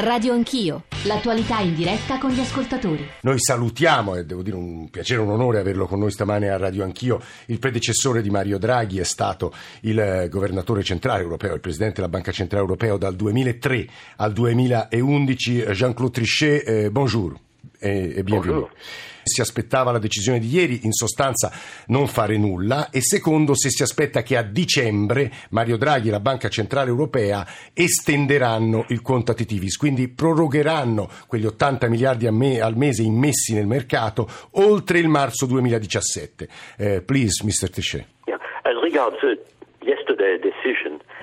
Radio Anch'io, l'attualità in diretta con gli ascoltatori. Noi salutiamo, e devo dire un piacere, un onore averlo con noi stamane a Radio Anch'io, il predecessore di Mario Draghi è stato il eh, governatore centrale europeo, il presidente della Banca Centrale Europea dal 2003 al 2011, Jean-Claude Trichet, eh, bonjour e, e bienvenue. Si aspettava la decisione di ieri, in sostanza non fare nulla, e secondo se si aspetta che a dicembre Mario Draghi e la Banca Centrale Europea estenderanno il quantitative quindi prorogheranno quegli 80 miliardi al mese immessi nel mercato oltre il marzo 2017. Uh, please, Mr. Trichet. Yeah.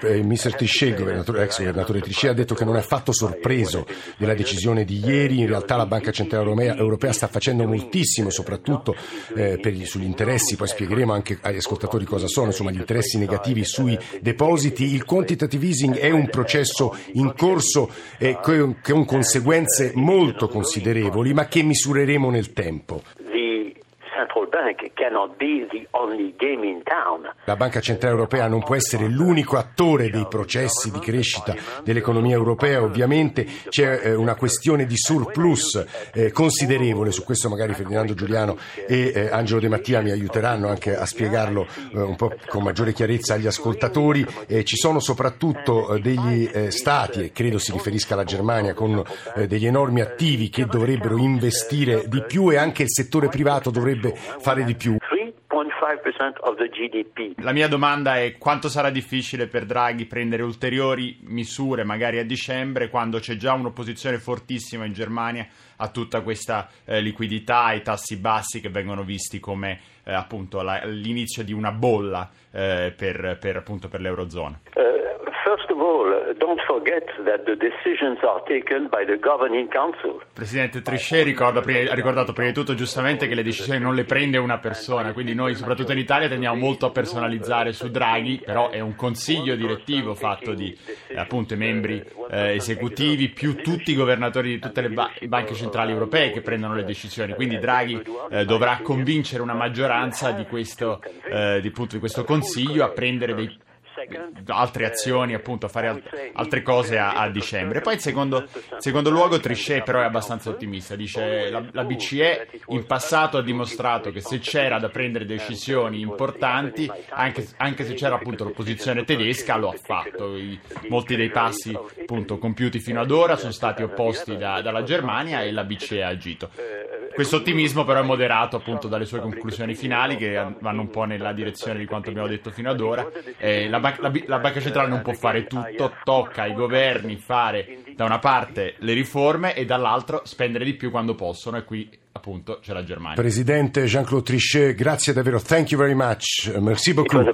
Eh, Mr. Trichet, ex governatore Trichet, ha detto che non è affatto sorpreso della decisione di ieri. In realtà la Banca Centrale Europea sta facendo moltissimo, soprattutto eh, gli, sugli interessi, poi spiegheremo anche agli ascoltatori cosa sono, insomma gli interessi negativi sui depositi. Il quantitative easing è un processo in corso eh, con conseguenze molto considerevoli, ma che misureremo nel tempo. La Banca Centrale Europea non può essere l'unico attore dei processi di crescita dell'economia europea, ovviamente c'è eh, una questione di surplus eh, considerevole, su questo magari Ferdinando Giuliano e eh, Angelo De Mattia mi aiuteranno anche a spiegarlo eh, un po' con maggiore chiarezza agli ascoltatori. Eh, ci sono soprattutto eh, degli stati, e credo si riferisca alla Germania, con degli enormi attivi che dovrebbero investire di più e anche il settore privato dovrebbe fare di più. La mia domanda è quanto sarà difficile per Draghi prendere ulteriori misure, magari a dicembre, quando c'è già un'opposizione fortissima in Germania a tutta questa eh, liquidità e tassi bassi che vengono visti come eh, appunto la, l'inizio di una bolla eh, per, per, appunto, per l'Eurozona. Presidente Trichet ricorda, ha ricordato prima di tutto giustamente che le decisioni non le prende una persona, quindi noi soprattutto in Italia tendiamo molto a personalizzare su Draghi, però è un consiglio direttivo fatto di eh, appunto i membri eh, esecutivi più tutti i governatori di tutte le ba- banche centrali europee che prendono le decisioni, quindi Draghi eh, dovrà convincere una maggioranza di questo, eh, di, appunto, di questo consiglio a prendere dei altre azioni, appunto, a fare altre cose a, a dicembre. Poi, in secondo, secondo, luogo, Trichet però è abbastanza ottimista. Dice la, la BCE in passato ha dimostrato che se c'era da prendere decisioni importanti, anche, anche se c'era appunto l'opposizione tedesca, lo ha fatto. I, molti dei passi appunto compiuti fino ad ora sono stati opposti da, dalla Germania e la BCE ha agito. Questo ottimismo però è moderato appunto dalle sue conclusioni finali che vanno un po' nella direzione di quanto abbiamo detto fino ad ora. Eh, la, la, la, Banca Centrale non può fare tutto, tocca ai governi fare da una parte le riforme e dall'altro spendere di più quando possono e qui appunto c'è la Germania. Presidente Jean-Claude Trichet, grazie davvero, thank you very much, merci beaucoup.